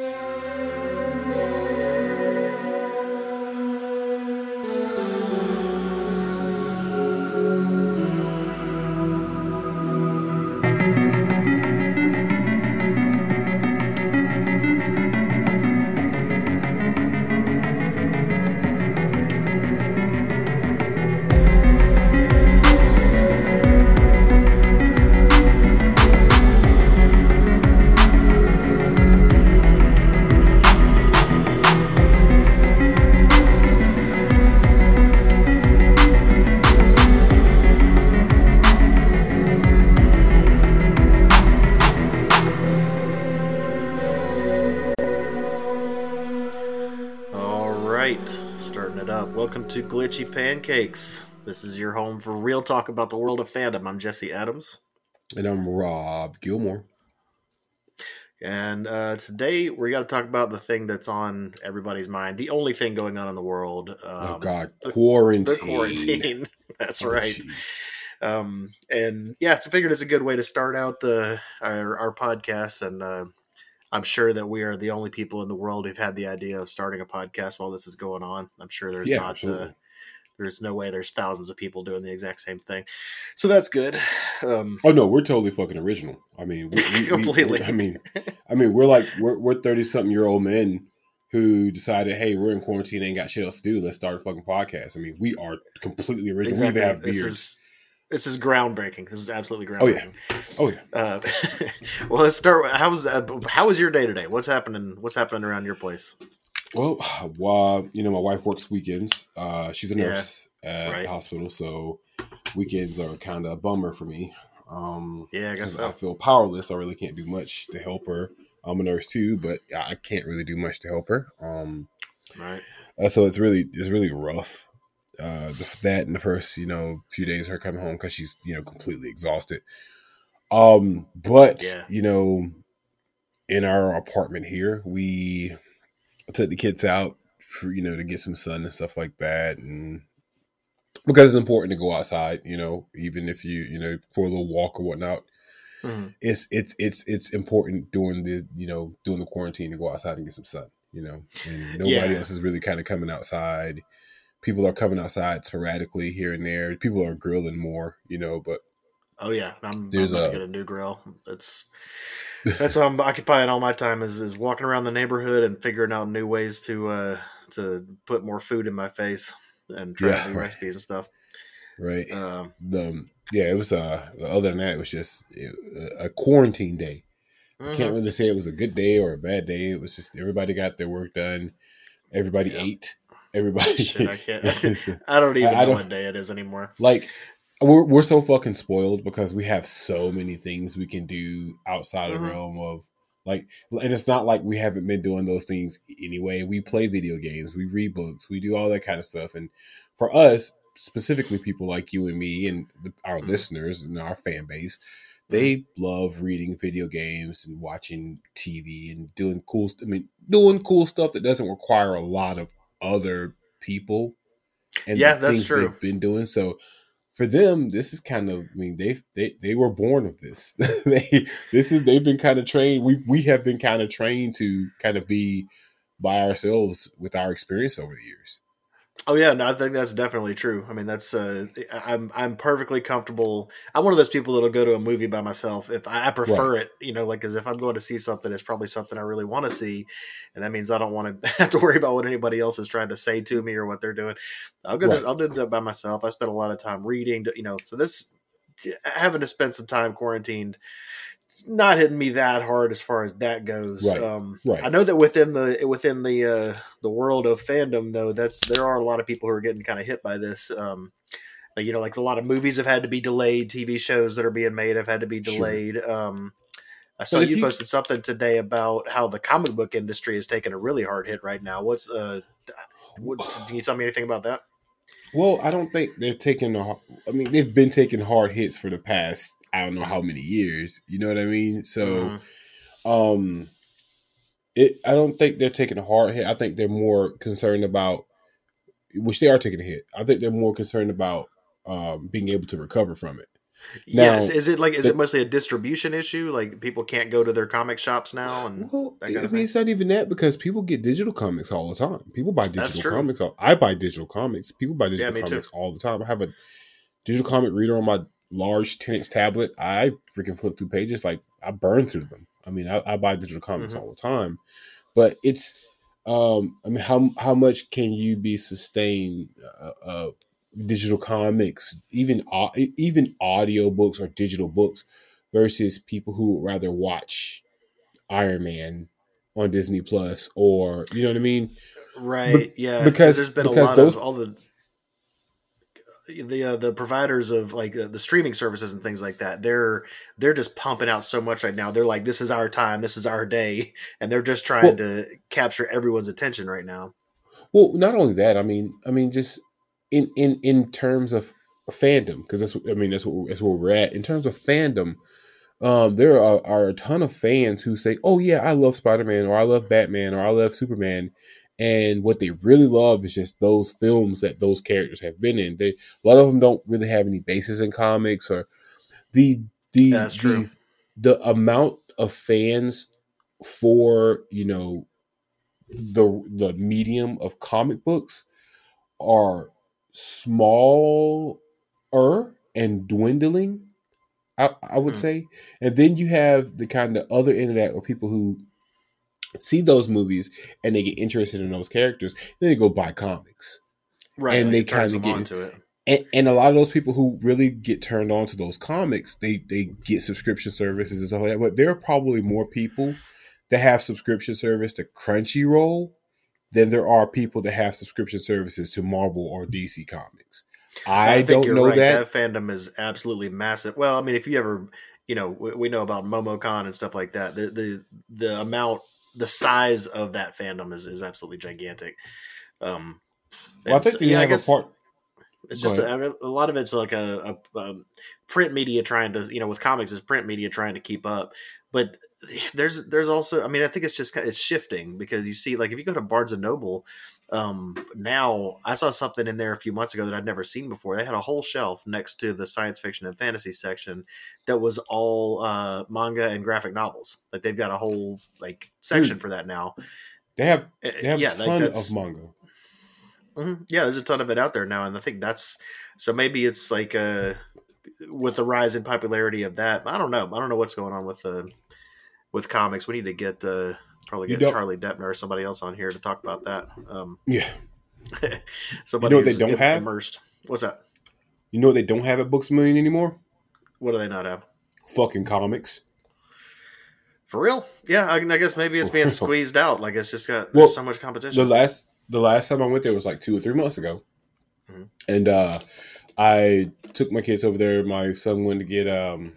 All to Glitchy Pancakes. This is your home for real talk about the world of fandom. I'm Jesse Adams, And I'm Rob Gilmore. and uh, today we got to talk about the thing that's on everybody's mind, the only thing going on in the world. Um, oh God, quarantine. the quarantine. that's Oh, right. Um, and yeah, so I figured it's a good way to start out the our, our podcast, and uh, I'm sure that we are the only people in the world who've had the idea of starting a podcast while this is going on. I'm sure there's Yeah, not. Uh, there's no way there's thousands of people doing the exact same thing, so that's good. Um, Oh no, we're totally fucking original. I mean, we, we, we- Completely. I mean, I mean, we're like we're we're thirty something year old men who decided, hey, we're in quarantine, ain't got shit else to do. Let's start a fucking podcast. I mean, we are completely original. exactly. We even have This beards. is this is groundbreaking. This is absolutely groundbreaking. Oh, yeah. oh yeah. Uh, well, let's start. with- How was uh, how was your day today? What's happening? What's happening around your place? Well, uh, you know, my wife works weekends. Uh, she's a Yeah, nurse at right. the hospital, so weekends are kind of a bummer for me. Um, Yeah, I guess because I feel powerless. I really can't do much to help her. I'm a nurse too, but I can't really do much to help her. Um, Right. uh, so it's really it's really rough. Uh, that in the first you know few days, her coming home because she's you know completely exhausted. Um, but Yeah. you know, in our apartment here, we took the kids out for you know to get some sun and stuff like that, and because it's important to go outside, you know, even if you you know for a little walk or whatnot Mhm. it's it's it's it's important during the you know during the quarantine to go outside and get some sun you know and nobody Yeah. else is really kind of coming outside people are coming outside sporadically here and there people are grilling more you know but Oh yeah, I'm, There's I'm about a- to get a new grill. That's that's how I'm occupying all my time is, is walking around the neighborhood and figuring out new ways to uh, to put more food in my face and try Yeah, new right. recipes and stuff. right Um, the yeah it was uh other than that it was just a quarantine day mhm. can't really say it was a good day or a bad day it was just everybody got their work done everybody Yeah. ate everybody Shit, I can't. I don't even I- I know don't- what day it is anymore. like we're we're so fucking spoiled because we have so many things we can do outside Mhm. the realm of like and it's not like we haven't been doing those things anyway we play video games we read books we do all that kind of stuff and for us specifically people like you and me and the, our Mhm. listeners and our fan base they love reading video games and watching tv and doing cool st- i mean doing cool stuff that doesn't require a lot of other people and Yeah, that's things true. they've been doing so for them, this is kind of. I mean, they they they were born of this. they this is they've been kind of trained. We we have been kind of trained to kind of be by ourselves with our experience over the years. Oh yeah, no, I think that's definitely true. I mean, that's uh, I'm I'm perfectly comfortable. I'm one of those people that'll go to a movie by myself if I, I prefer it. You know, like because if I'm going to see something, it's probably something I really want to see, and that means I don't want to have to worry about what anybody else is trying to say to me or what they're doing. I'll go. Right. To, I'll do that by myself. I spend a lot of time reading. You know, so this having to spend some time quarantined. It's not hitting me that hard as far as that goes. Right. Um, Right. I know that within the within the uh, the world of fandom, though, that's there are a lot of people who are getting kind of hit by this. Um, like, you know, like a lot of movies have had to be delayed. TV shows that are being made have had to be Sure. delayed. Um, I saw you, you- posted something today about how the comic book industry is taking a really hard hit right now. What's uh, what, can you tell me anything about that? Well, I don't think they're taking. A, I mean, they've been taking hard hits for the past. I don't know how many years. You know what I mean? So. Mhm. um it i don't think they're taking a hard hit i think they're more concerned about which they are taking a hit i think they're more concerned about um being able to recover from it Now, yes, is it like is the, it mostly a distribution issue? Like people can't go to their comic shops now, and well, I mean, thing? it's not even that because people get digital comics all the time. People buy digital comics. All, I buy digital comics. People buy digital yeah, comics too. all the time. I have a digital comic reader on my large 10 inch tablet. I freaking flip through pages like I burn through them. I mean, I, I buy digital comics mm-hmm. all the time, but it's um, I mean, how how much can you be sustained? Uh, uh, digital comics, even even audio books or digital books, versus people who would rather watch Iron Man on Disney Plus or you know what I mean? Right. Be- yeah. Because there's been because a lot those, of all the the uh, the providers of like uh, the streaming services and things like that they're they're just pumping out so much right now they're like this is our time this is our day and they're just trying well, to capture everyone's attention right now well not only that i mean i mean just in in in terms of fandom because that's I mean that's what that's where we're at in terms of fandom. Um, there are, are a ton of fans who say, "Oh yeah, I love Spider Man, or I love Batman, or I love Superman," and what they really love is just those films that those characters have been in. They a lot of them don't really have any basis in comics or the the That's true. the, the amount of fans for you know the the medium of comic books are smaller and dwindling, I, I would mm. say. And then you have the kind of other end of that where people who see those movies and they get interested in those characters, then they go buy comics. Right. And they kind of get into it. And, and, a lot of those people who really get turned on to those comics, they they get subscription services and stuff like that. But there are probably more people that have subscription service to Crunchyroll than there are people that have subscription services to Marvel or DC Comics. I, I don't know right. that. that fandom is absolutely massive. Well, I mean, if you ever, you know, we, we know about MomoCon and stuff like that. The the the amount, the size of that fandom is is absolutely gigantic. Um, well, I think yeah, I guess, part. It's just a, a, lot of it's like a, a, a print media trying to, you know, with comics is print media trying to keep up. But there's there's also i mean i think it's just it's shifting because you see like if you go to barnes and noble um now i saw something in there a few months ago that i'd never seen before. They had a whole shelf next to the science fiction and fantasy section that was all uh manga and graphic novels. Like they've got a whole like section Dude, for that now. They have eh, they have yeah, a ton like of manga. Mm-hmm. yeah there's a ton of it out there now and i think that's so maybe it's like uh with the rise in popularity of that i don't know. I don't know what's going on with the with comics. We need to get uh, probably get Charlie Deppner or somebody else on here to talk about that. Um, yeah. somebody you know they don't have immersed. What's that? You know what they don't have at Books a Million anymore? What do they not have? Fucking comics. For real? Yeah, I, I guess maybe it's being squeezed out. Like it's just got well, so much competition. The last the last time I went there was like two or three months ago, mm-hmm. and uh, I took my kids over there. My son went to get um,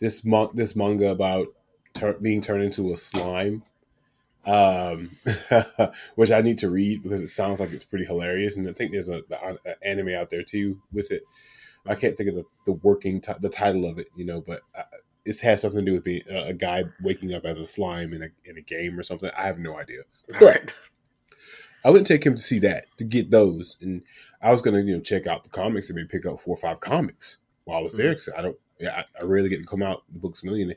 this mon- this manga about ter- being turned into a slime, um, which I need to read because it sounds like it's pretty hilarious. And I think there's a, an anime out there too with it. I can't think of the, the working t- the title of it, you know, but uh, it has something to do with being uh, a guy waking up as a slime in a in a game or something. I have no idea. But I wouldn't take him to see that to get those, and I was gonna you know check out the comics and maybe pick up four or five comics while I was there. Mm-hmm. I don't, yeah, I, I rarely get to come out the books a million.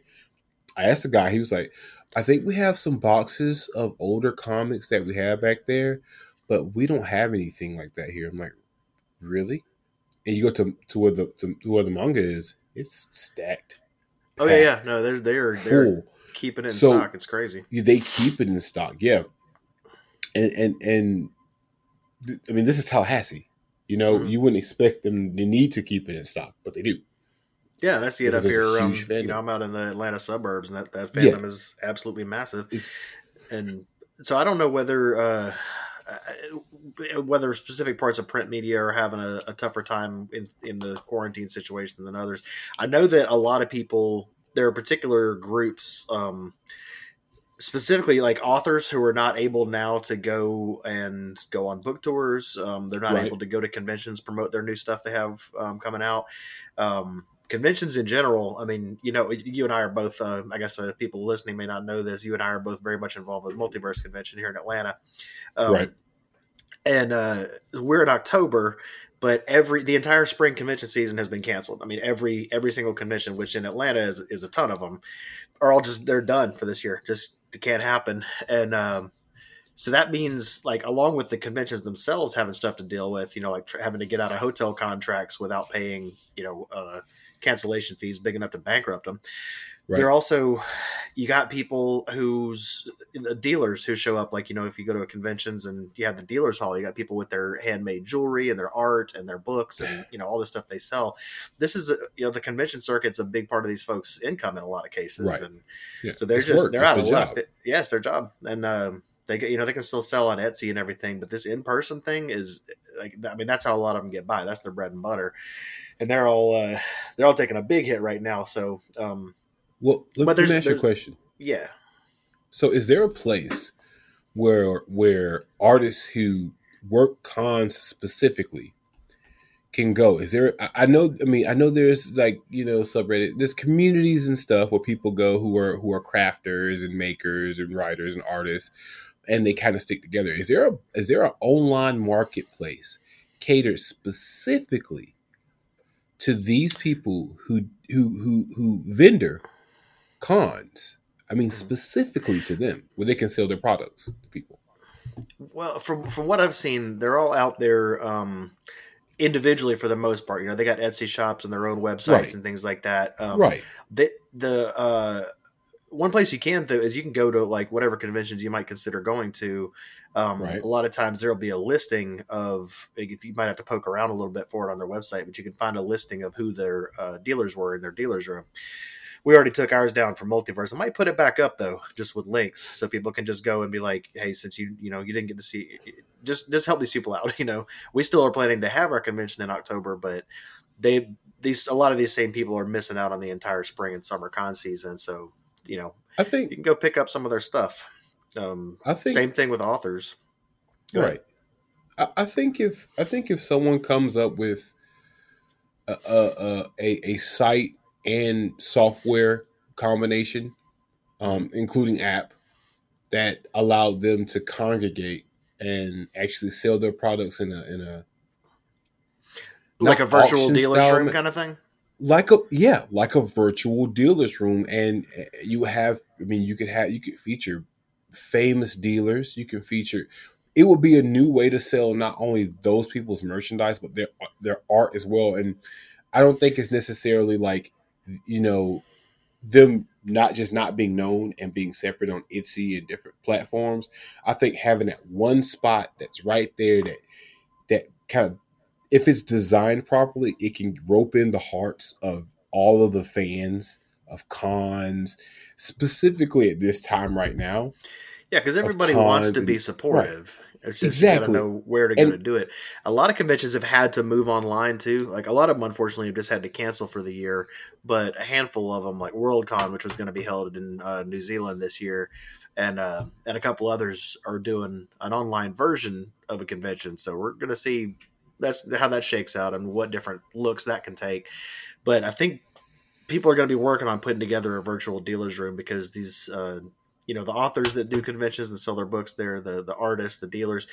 I asked the guy, he was like, I think we have some boxes of older comics that we have back there, but we don't have anything like that here. I'm like, really? And you go to to where the to where the manga is, it's stacked. Oh yeah, yeah. No, they're they're they're keeping it in so, stock. It's crazy. They keep it in stock, yeah. And and and I mean, this is Tallahassee. You know, mm-hmm. you wouldn't expect them to need to keep it in stock, but they do. Yeah, and I see it up here. Um, you know, I'm out in the Atlanta suburbs, and that, that fandom yeah. is absolutely massive. It's, and so I don't know whether uh, uh, whether specific parts of print media are having a, a, tougher time in in the quarantine situation than others. I know that a lot of people there are particular groups. Um, specifically like authors who are not able now to go and go on book tours um, they're not right. able to go to conventions promote their new stuff they have um, coming out um, conventions in general, I mean, you know, you and I are both, uh, I guess uh, people listening may not know this. You and I are both very much involved with Multiverse Convention here in Atlanta. Um, right. And uh, we're in October, but every the entire spring convention season has been canceled. I mean, every every single convention, which in Atlanta is is a ton of them, are all just they're done for this year. Just can't happen, and um, so that means like along with the conventions themselves having stuff to deal with, you know, like tr- having to get out of hotel contracts without paying, you know, uh, cancellation fees big enough to bankrupt them. Right. They're also you got people who's the dealers who show up like you know if you go to conventions and you have the dealers hall you got people with their handmade jewelry and their art and their books and you know all the stuff they sell this is you know the convention circuit's a big part of these folks income in a lot of cases right. and yeah. so they're it's just work. they're it's out of luck yes their job and um, they get you know they can still sell on Etsy and everything, but this in person thing is like I mean that's how a lot of them get by. That's their bread and butter, and they're all uh, they're all taking a big hit right now. So um, well, let, but let me ask you a question. Yeah. So, is there a place where where artists who work cons specifically can go? Is there? I know. I mean, I know there's like you know subreddit. There's communities and stuff where people go who are who are crafters and makers and writers and artists, and they kind of stick together. Is there a is there an online marketplace catered specifically to these people who who who who vendor cons. I mean, mm-hmm. specifically to them, where they can sell their products to people. Well, from from what I've seen, they're all out there um, individually for the most part. You know, they got Etsy shops and their own websites right. and things like that. Um, right. The the uh, one place you can though is you can go to like whatever conventions you might consider going to. Um, right. A lot of times there'll be a listing of if you might have to poke around a little bit for it on their website, but you can find a listing of who their uh, dealers were in their dealers room we already took ours down for multiverse. I might put it back up though, just with links, so people can just go and be like, "Hey, since you you know you didn't get to see, just just help these people out." You know, we still are planning to have our convention in October, but they these a lot of these same people are missing out on the entire spring and summer con season. So you know, I think you can go pick up some of their stuff. Um, I think same thing with authors, go right? I, I think if I think if someone comes up with a, a, a, a site and software combination, um, including app, that allowed them to congregate and actually sell their products in a in a like a virtual dealer's room kind of thing. Like a yeah, like a virtual dealer's room, and eh, you have. I mean, you could have you could feature famous dealers. You can feature. It would be a new way to sell not only those people's merchandise, but their their art as well. And I don't think it's necessarily like you know, them not just not being known and being separate on Etsy and different platforms. I think having that one spot that's right there that that kind of if it's designed properly, it can rope in the hearts of all of the fans of cons, specifically at this time right now. Yeah, because everybody wants to be supportive. Right. It's just exactly. you gotta know where to go and, to do it. A lot of conventions have had to move online too. Like a lot of them, unfortunately, have just had to cancel for the year. But a handful of them, like Worldcon, which was going to be held in uh, New Zealand this year, and uh, and a couple others are doing an online version of a convention. So we're going to see that's how that shakes out and what different looks that can take. But I think people are going to be working on putting together a virtual dealers room because these uh, you know the authors that do conventions and sell their books there the the artists the dealers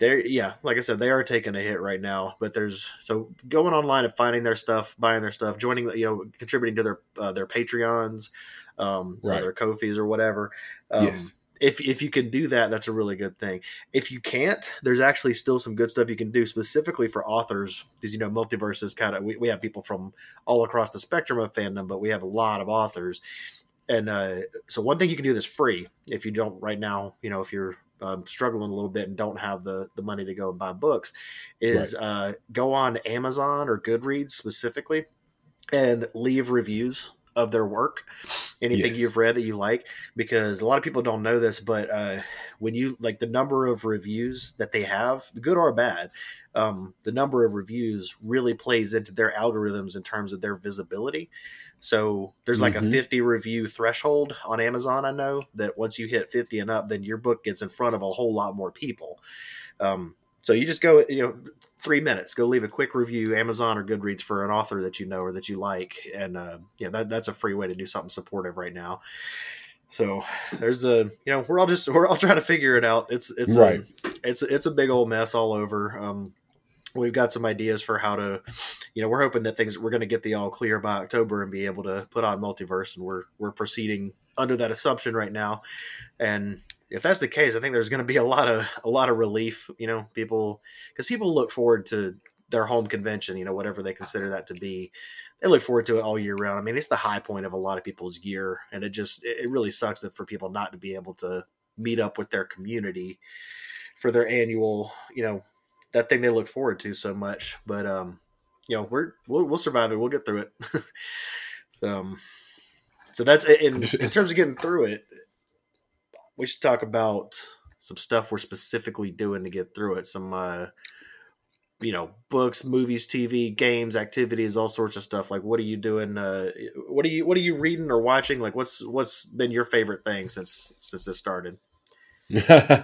they're yeah like i said they are taking a hit right now but there's so going online and finding their stuff buying their stuff joining you know contributing to their uh, their patreons um right. their Ko-fis or whatever um, yes if if you can do that, that's a really good thing. If you can't, there's actually still some good stuff you can do specifically for authors because you know multiverse is kind of we, we have people from all across the spectrum of fandom, but we have a lot of authors and uh, so one thing you can do that's free if you don't right now you know if you're um, struggling a little bit and don't have the the money to go and buy books is right. uh, go on amazon or goodreads specifically and leave reviews of their work anything yes. you've read that you like because a lot of people don't know this but uh, when you like the number of reviews that they have good or bad um, the number of reviews really plays into their algorithms in terms of their visibility so there's like mm-hmm. a 50 review threshold on Amazon. I know that once you hit 50 and up, then your book gets in front of a whole lot more people. Um, so you just go, you know, three minutes, go leave a quick review, Amazon or Goodreads for an author that you know or that you like, and uh, yeah, that, that's a free way to do something supportive right now. So there's a, you know, we're all just we're all trying to figure it out. It's it's right. A, it's it's a big old mess all over. Um, we've got some ideas for how to, you know, we're hoping that things we're going to get the all clear by October and be able to put on multiverse, and we're we're proceeding under that assumption right now. And if that's the case, I think there's going to be a lot of a lot of relief. You know, people because people look forward to their home convention. You know, whatever they consider that to be, they look forward to it all year round. I mean, it's the high point of a lot of people's year, and it just it really sucks that for people not to be able to meet up with their community for their annual, you know, that thing they look forward to so much. But um, you know, we're we'll, we'll survive it. We'll get through it. um, so that's in in terms of getting through it. We should talk about some stuff we're specifically doing to get through it. Some uh, you know, books, movies, TV, games, activities, all sorts of stuff. Like, what are you doing? Uh, what are you what are you reading or watching? Like, what's what's been your favorite thing since since this started? well,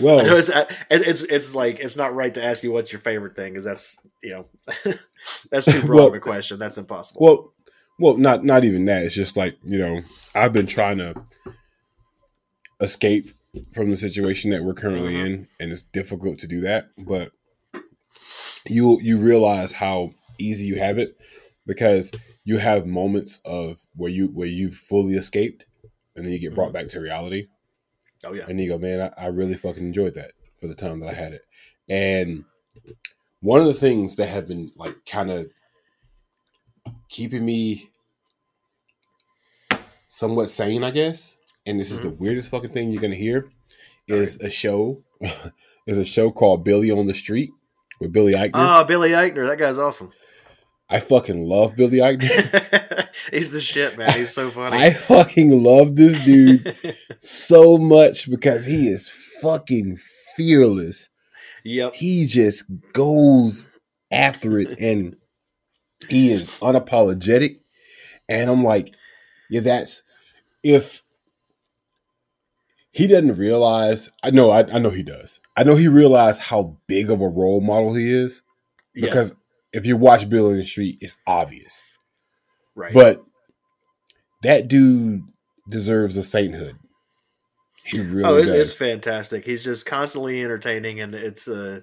it's, uh, it's it's like it's not right to ask you what's your favorite thing because that's you know that's too broad well, of a question. That's impossible. Well, well, not not even that. It's just like you know I've been trying to escape from the situation that we're currently uh-huh. in, and it's difficult to do that. But you you realize how easy you have it because you have moments of where you where you've fully escaped, and then you get brought mm-hmm. back to reality Oh yeah. And you go, man, I, I really fucking enjoyed that for the time that I had it. And one of the things that have been like kind of keeping me somewhat sane, I guess, and this is mm-hmm. the weirdest fucking thing you're gonna hear, is right. a show is a show called Billy on the Street with Billy Eichner. Oh, Billy Eichner, that guy's awesome. I fucking love Billy Eichner. He's the shit, man. He's so funny. I fucking love this dude so much because he is fucking fearless. Yep. He just goes after it and he is unapologetic. And I'm like, yeah, that's if he doesn't realize I know I, I know he does. I know he realized how big of a role model he is. Because if you watch Billy on the Street, it's obvious. Right. But that dude deserves a sainthood. He really oh, it's, it's, fantastic. He's just constantly entertaining, and it's uh,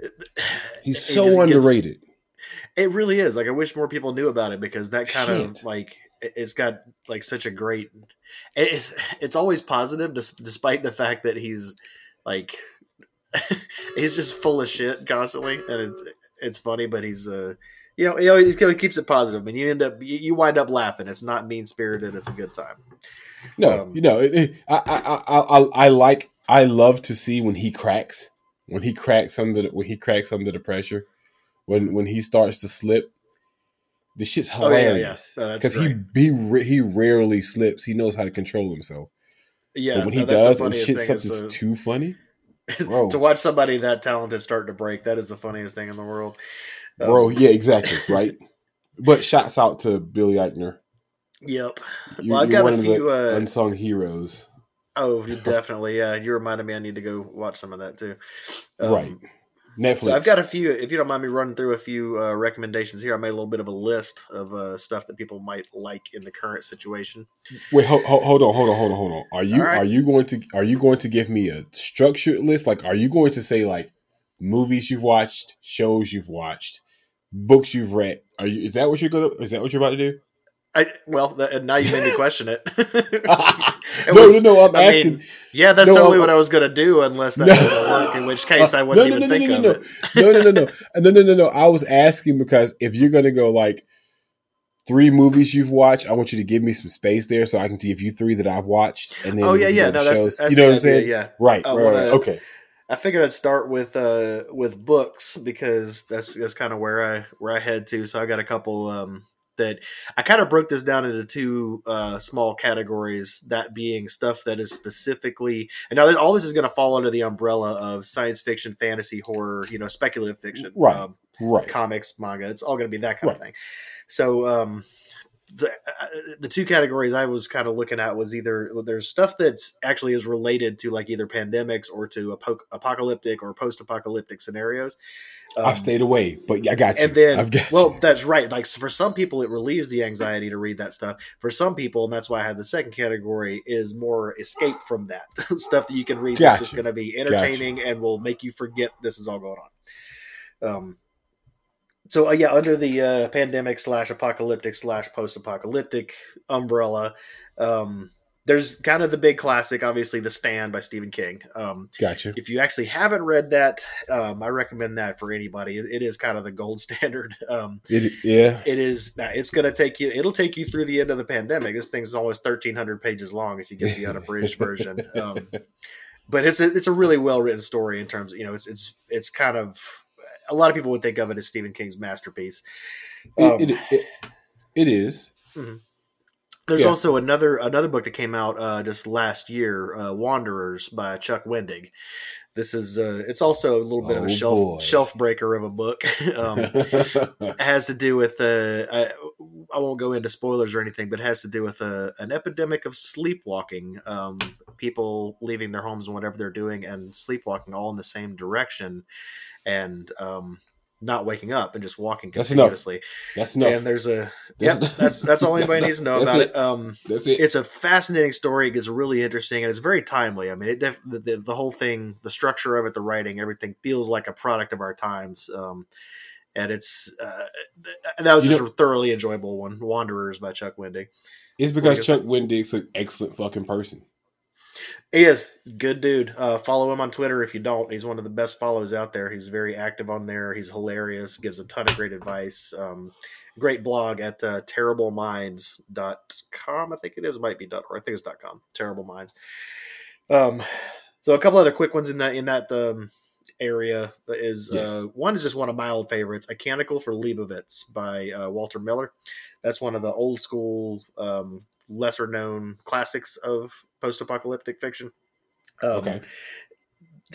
he's so underrated. Gets, it really is. Like I wish more people knew about it because that kind of like it's got like such a great. It's it's always positive, despite the fact that he's like he's just full of shit constantly, and it's it's funny, but he's uh you know, he always he keeps it positive, and you end up you wind up laughing. It's not mean spirited; it's a good time. No, um, you know, it, it, I, I, I, I like, I love to see when he cracks, when he cracks under, the, when he cracks under the pressure, when when he starts to slip. The shit's hilarious because oh, yeah, yeah. he he he rarely slips. He knows how to control himself. Yeah, but when no, he does, and shit something's the... too funny. to watch somebody that talented start to break, that is the funniest thing in the world. Um, Bro, yeah, exactly, right? but shouts out to Billy Eichner. Yep. You, well, I've got a few uh, unsung heroes. Oh, definitely. Yeah, you reminded me. I need to go watch some of that too. Um, right. Netflix. So I've got a few. If you don't mind me running through a few uh, recommendations here, I made a little bit of a list of uh, stuff that people might like in the current situation. Wait, ho- ho- hold on, hold on, hold on, hold on. Are you right. are you going to are you going to give me a structured list? Like, are you going to say like movies you've watched, shows you've watched, books you've read? Are you? Is that what you're gonna? Is that what you're about to do? I well, now you made me question it. no, was, no, no, I'm I asking. Mean, yeah, that's no, totally I'm, what I was going to do, unless that no. doesn't work. In which case, I wouldn't no, even think of it. no, no, no, no, no, no, no, no. I was asking because if you're going to go like three movies you've watched, I want you to give me some space there so I can give you three that I've watched, and then oh yeah, yeah, no, that's, that's, you know what I'm saying? Yeah, right, right, wanna, right, okay. I figured I'd start with uh with books because that's that's kind of where I where I head to. So I got a couple um that I kind of broke this down into two uh, small categories. That being stuff that is specifically, and now all this is going to fall under the umbrella of science fiction, fantasy, horror, you know, speculative fiction, right? Um, right. Comics, manga. It's all going to be that kind right. of thing. So, um, the, uh, the two categories I was kind of looking at was either there's stuff that's actually is related to like either pandemics or to ap- apocalyptic or post-apocalyptic scenarios. Um, I've stayed away, but I got you. And then, well, you. that's right. Like for some people, it relieves the anxiety to read that stuff. For some people, and that's why I had the second category is more escape from that stuff that you can read. That's just going to be entertaining and will make you forget this is all going on. Um, so uh, yeah, under the uh, pandemic slash apocalyptic slash post apocalyptic umbrella, um, there's kind of the big classic, obviously, The Stand by Stephen King. Um, gotcha. If you actually haven't read that, um, I recommend that for anybody. It, it is kind of the gold standard. Um, it, yeah, it is. It's going to take you. It'll take you through the end of the pandemic. This thing's almost thirteen hundred pages long if you get the unabridged version. Um, but it's a, it's a really well written story in terms. Of, you know, it's it's it's kind of a lot of people would think of it as Stephen King's masterpiece. it, it, it, it is. Mm-hmm. There's yeah. also another another book that came out uh, just last year, uh, "Wanderers" by Chuck Wendig. This is uh, it's also a little bit oh, of a oh, shelf boy. shelf breaker of a book. um, it has to do with uh, I, I, won't go into spoilers or anything, but it has to do with a, uh, an epidemic of sleepwalking. Um, people leaving their homes and whatever they're doing and sleepwalking all in the same direction, and um, not waking up and just walking continuously. That's enough. And there's a yeah, that's that's all anybody needs to know about it. it. Um, that's it. It's a fascinating story. It gets really interesting and it's very timely. I mean, it def- the, the, the whole thing, the structure of it, the writing, everything feels like a product of our times. Um, and it's uh, that was just know, a thoroughly enjoyable one. Wanderers by Chuck Wendig. It's because Chuck Wendig's an excellent fucking person. He is good dude. Uh, follow him on Twitter if you don't. He's one of the best follows out there. He's very active on there. He's hilarious. Gives a ton of great advice. Um, great blog at uh, terribleminds.com. I think it is. Might be dot or I think it's dot com. Terrible Minds. Um, so a couple other quick ones in that in that um, area is yes. uh, one is just one of my old favorites, A Canticle for Leibowitz by uh, Walter Miller. That's one of the old school, um, lesser known classics of post apocalyptic fiction. Um, okay.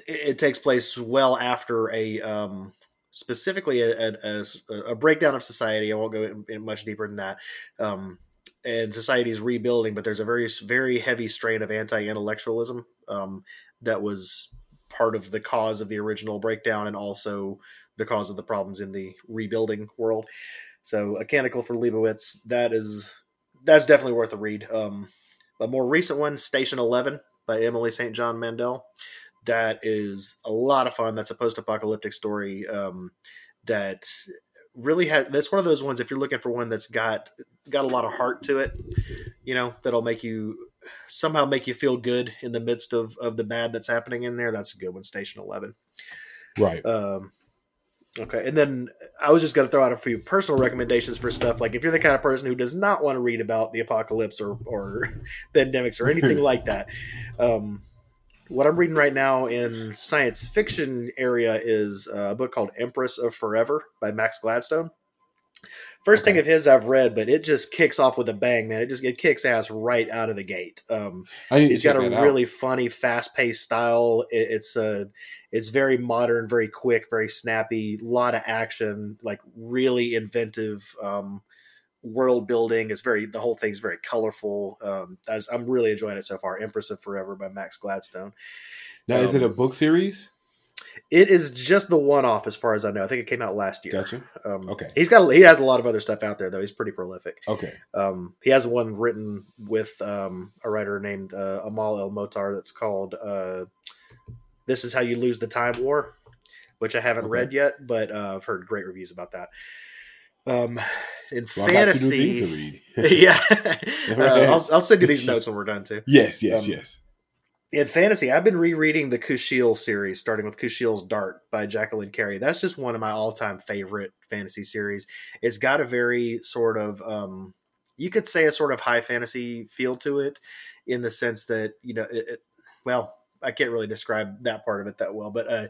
It, it, takes place well after a um, specifically a, a, a, breakdown of society. I won't go in, in much deeper than that. Um, and society is rebuilding, but there's a very very heavy strain of anti-intellectualism um, that was part of the cause of the original breakdown, and also the cause of the problems in the rebuilding world. So, a canticle for Leibowitz that is that's definitely worth a read. Um, a more recent one, Station Eleven by Emily St. John Mandel. That is a lot of fun. That's a post-apocalyptic story um, that really has. That's one of those ones. If you're looking for one that's got got a lot of heart to it, you know, that'll make you somehow make you feel good in the midst of of the bad that's happening in there. That's a good one. Station Eleven. Right. Um, Okay, and then I was just going to throw out a few personal recommendations for stuff. Like if you're the kind of person who does not want to read about the apocalypse or or pandemics or anything like that, um, what I'm reading right now in science fiction area is a book called Empress of Forever by Max Gladstone. First okay. thing of his I've read, but it just kicks off with a bang, man. It just it kicks ass right out of the gate. Um, he's got a really funny, fast paced style. It, it's a it's very modern, very quick, very snappy. A lot of action, like really inventive um, world building. It's very the whole thing's very colorful. Um, as I'm really enjoying it so far. Empress of Forever by Max Gladstone. Now, is it a um, book series? It is just the one off, as far as I know. I think it came out last year. Gotcha. Um, okay. He's got he has a lot of other stuff out there though. He's pretty prolific. Okay. Um, he has one written with um, a writer named uh, Amal El-Mohtar that's called uh, "This Is How You Lose the Time War," which I haven't okay. read yet, but uh, I've heard great reviews about that. Um, in well, fantasy, yeah, uh, I'll, I'll send you these notes when we're done too. Yes, yes, um, yes in fantasy, I've been rereading the Kushiel series, starting with Kushiel's Dart by Jacqueline Carey. That's just one of my all-time favorite fantasy series. It's got a very sort of, um, you could say, a sort of high fantasy feel to it, in the sense that you know, it, it, well, I can't really describe that part of it that well, but uh,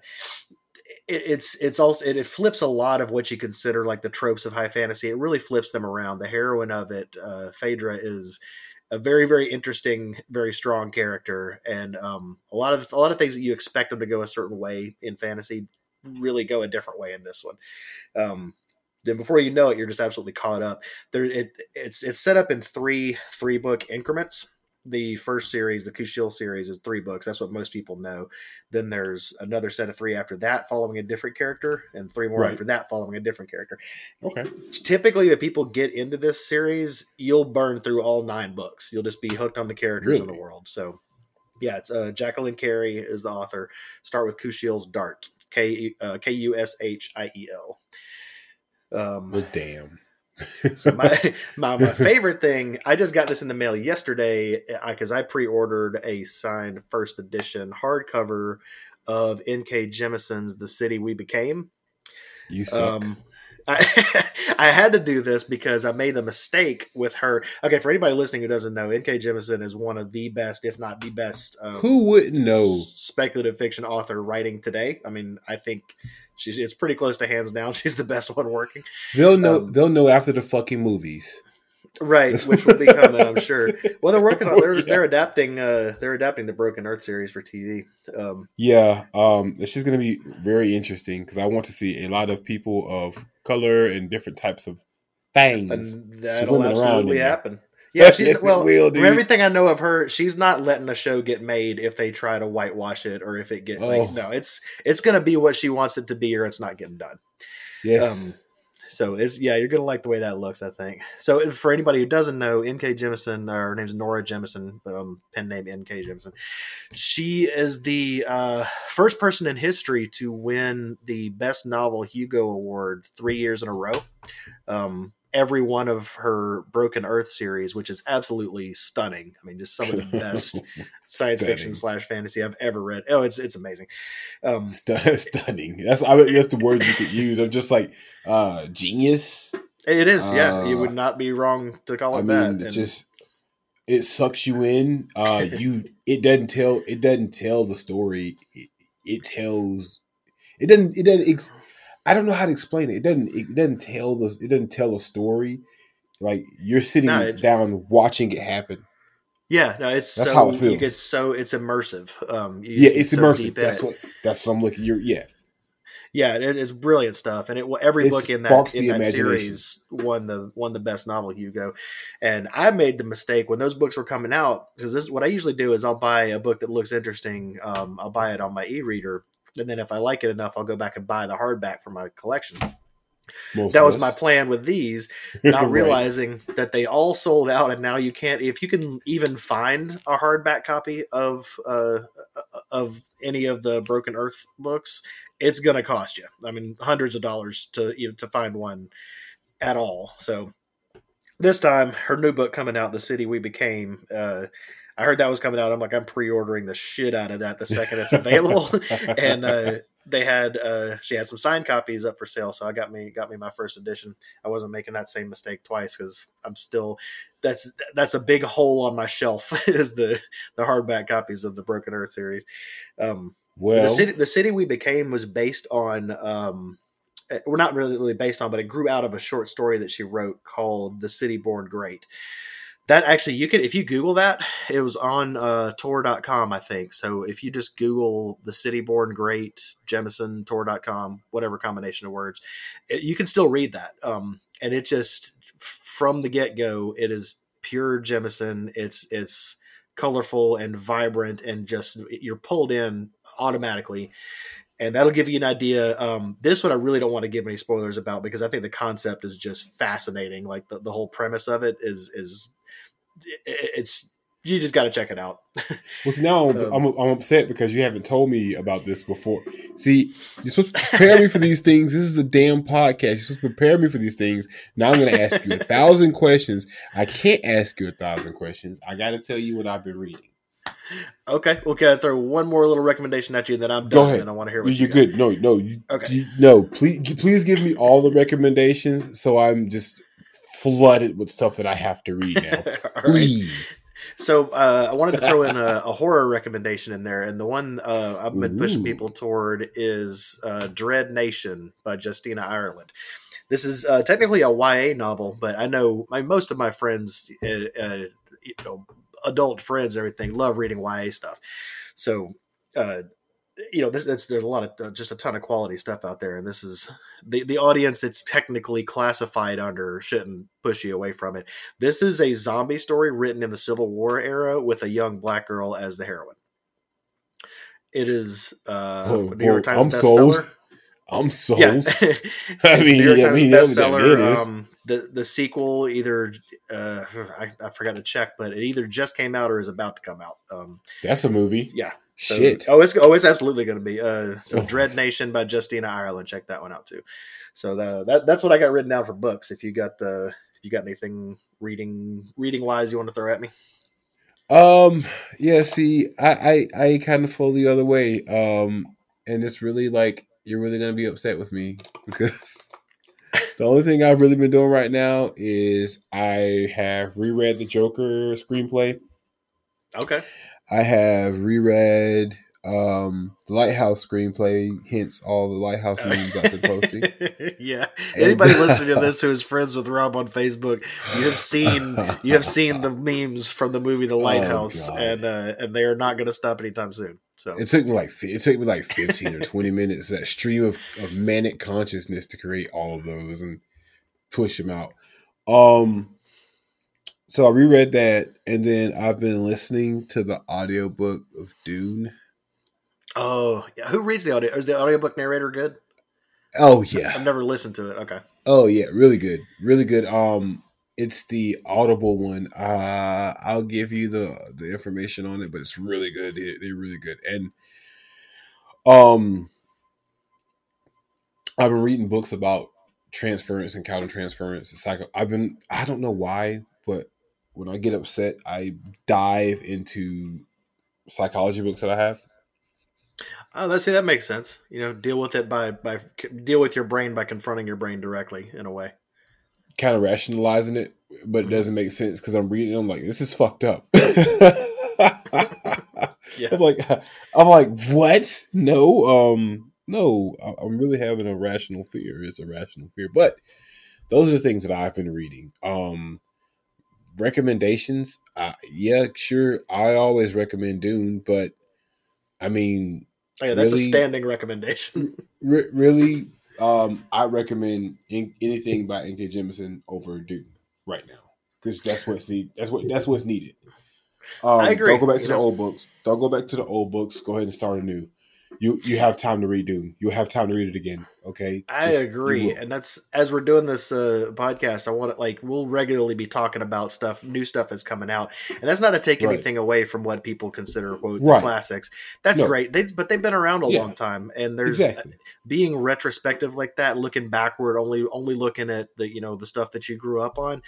it, it's it's also it, flips a lot of what you consider like the tropes of high fantasy. It really flips them around. The heroine of it, uh, Phèdre, is a very very interesting, very strong character, and um, a lot of a lot of things that you expect them to go a certain way in fantasy really go a different way in this one. Um, then before you know it, you're just absolutely caught up. There, it, it's it's set up in three three book increments the first series, the Kushiel series, is three books. That's what most people know. Then there's another set of three after that, following a different character, and three more right. after that, following a different character. Okay. Typically, when people get into this series, you'll burn through all nine books. You'll just be hooked on the characters really? in the world. So, yeah, it's uh, Jacqueline Carey is the author. Start with Kushiel's Dart. K uh, K U S H I E L. Um, well, damn. So my, my my favorite thing, I just got this in the mail yesterday because I, I pre-ordered a signed first edition hardcover of N.K. Jemisin's "The City We Became." You suck. Um, I, I had to do this because I made a mistake with her. Okay, for anybody listening who doesn't know, N.K. Jemisin is one of the best, if not the best. Um, who wouldn't know? Speculative fiction author writing today. I mean, I think she's it's pretty close to hands down. She's the best one working. They'll know. Um, they'll know after the fucking movies. Right, which will be coming, I'm sure. Well, they're working on they're, they're adapting uh they're adapting the Broken Earth series for TV. Um, yeah, um, it's just going to be very interesting because I want to see a lot of people of color and different types of things. That'll absolutely happen. Yeah, she's yes, well. Will, from everything I know of her, she's not letting a show get made if they try to whitewash it or if it get oh. like no. It's it's going to be what she wants it to be, or it's not getting done. Yes. Um, so it's yeah, you're gonna like the way that looks, I think. So for anybody who doesn't know, N.K. Jemisin, uh, her name's Nora Jemisin, um, pen name N.K. Jemisin. She is the uh, first person in history to win the Best Novel Hugo Award three years in a row. Um, every one of her Broken Earth series, which is absolutely stunning. I mean, just some of the best science fiction slash fantasy I've ever read. Oh, it's it's amazing. Um, stunning. That's I mean, that's the word you could use. I'm just like uh, genius. It is. Yeah, uh, you would not be wrong to call it I mean, that. And, just it sucks you in. Uh, you it doesn't tell it doesn't tell the story. It, it tells it doesn't it doesn't. I don't know how to explain it. It doesn't. It doesn't tell the. It doesn't tell a story. Like you're sitting no, it, down watching it happen. Yeah, no, it's that's so, how it feels. It's so it's immersive. Um, yeah, it's so immersive. That's what. That's what I'm looking. You're yeah. Yeah, it is brilliant stuff, and it every it book in that in that series won the won the best novel Hugo. And I made the mistake when those books were coming out because this what I usually do is I'll buy a book that looks interesting. Um, I'll buy it on my e-reader, and then if I like it enough, I'll go back and buy the hardback for my collection. Most that was my plan with these, not right. realizing that they all sold out, and now you can't. If you can even find a hardback copy of uh, of any of the Broken Earth books, it's going to cost you. I mean, hundreds of dollars to you know, to find one at all. So this time, her new book coming out, "The City We Became." Uh, I heard that was coming out. I'm like, I'm pre-ordering the shit out of that the second it's available. and uh, they had, uh, she had some signed copies up for sale, so I got me got me my first edition. I wasn't making that same mistake twice because I'm still that's that's a big hole on my shelf is the the hardback copies of the Broken Earth series. Um, well, the city the city we became was based on. Um, eh, we're not really really based on, but it grew out of a short story that she wrote called "The City Born Great." That actually you can if you google that it was on uh tor.com i think so if you just google the city born great jemisin tor.com whatever combination of words it, you can still read that um and it just from the get-go it is pure jemisin it's it's colorful and vibrant and just you're pulled in automatically and that'll give you an idea. Um, this one I really don't want to give any spoilers about because I think the concept is just fascinating. Like the, the whole premise of it is is it's you just got to check it out. well, see, now um, I'm, I'm upset because you haven't told me about this before. See, you're supposed to prepare me for these things. This is a damn podcast. You're supposed to prepare me for these things. Now I'm going to ask you a thousand questions. I can't ask you a thousand questions. I got to tell you what I've been reading. Okay, well, can I throw one more little recommendation at you, and then I'm done. Go ahead. And I want to hear what you're you good. No, no, you, okay. You, no, please, please give me all the recommendations, so I'm just flooded with stuff that I have to read now. Please. So uh, I wanted to throw in a, a, horror recommendation in there, and the one uh, I've been Ooh. pushing people toward is uh, Dread Nation by Justina Ireland. This is uh, technically a YA novel, but I know my, most of my friends, uh, uh, you know, adult friends, everything love reading YA stuff. So you know, there's, there's, there's a lot of just a ton of quality stuff out there, and this is the the audience that's technically classified under shouldn't push you away from it. This is a zombie story written in the Civil War era with a young black girl as the heroine. It is uh, oh, New York Times I'm bestseller. Sold. I'm sold. Yeah. I mean, New York Times I mean, bestseller. Um, the the sequel either uh, I, I, forgot to check, but it either just came out or is about to come out. Um, That's a movie. Yeah, So, Shit. Oh, it's oh, it's absolutely going to be. Uh, so Dread Nation by Justina Ireland. Check that one out too. So the, that that's what I got written down for books. If you got the if you got anything reading reading wise you want to throw at me. Um. Yeah. See, I I, I kind of fall the other way. Um. And it's really like you're really gonna be upset with me because the only thing I've really been doing right now is I have reread the Joker screenplay. Okay. I have reread um the Lighthouse screenplay, hence all the Lighthouse memes I've been posting. yeah. And- Anybody listening to this who is friends with Rob on Facebook, you have seen you have seen the memes from the movie The Lighthouse, God. and uh, and they are not going to stop anytime soon. So It took me like it took me like fifteen or twenty minutes that stream of, of manic consciousness to create all of those and push them out. Um, so I reread that, and then I've been listening to the audiobook of Dune. oh, yeah. who reads the audio? Is the audiobook narrator good? Oh yeah, I've never listened to it. Okay. oh yeah, really good, really good. Um, it's the Audible one. Uh, I'll give you the the information on it, but it's really good. They, they're really good, and um, I've been reading books about transference and countertransference. and Psycho. I've been. I don't know why, but when I get upset, I dive into psychology books that I have. Oh, let's see. That makes sense. You know, deal with it by by deal with your brain by confronting your brain directly in a way. kind of rationalizing it, but it doesn't make sense because I'm reading. I'm like, this is fucked up. Yeah. I'm like, I'm like, what? No, um, no. I'm really having a rational fear. It's a rational fear, but those are the things that I've been reading. Um, recommendations. Uh, yeah, sure. I always recommend Dune, but I mean, Oh, yeah, that's Really? a standing recommendation. re- really, um, I recommend in- anything by N.K. Jemisin over Dune right now because that's what's need. That's what that's what's needed. Um, I agree, Don't go back to you the know. old books. Don't go back to the old books. Go ahead and start anew. You you have time to read Dune. You'll have time to read it again. Okay. I Just- agree, and that's as we're doing this uh, podcast. I want to like we'll regularly be talking about stuff, new stuff that's coming out, and that's not to take Right. anything away from what people consider quote Right. classics. That's No. great, they, but they've been around a Yeah. long time, and there's exactly. being retrospective like that, looking backward, only only looking at the you know the stuff that you grew up on.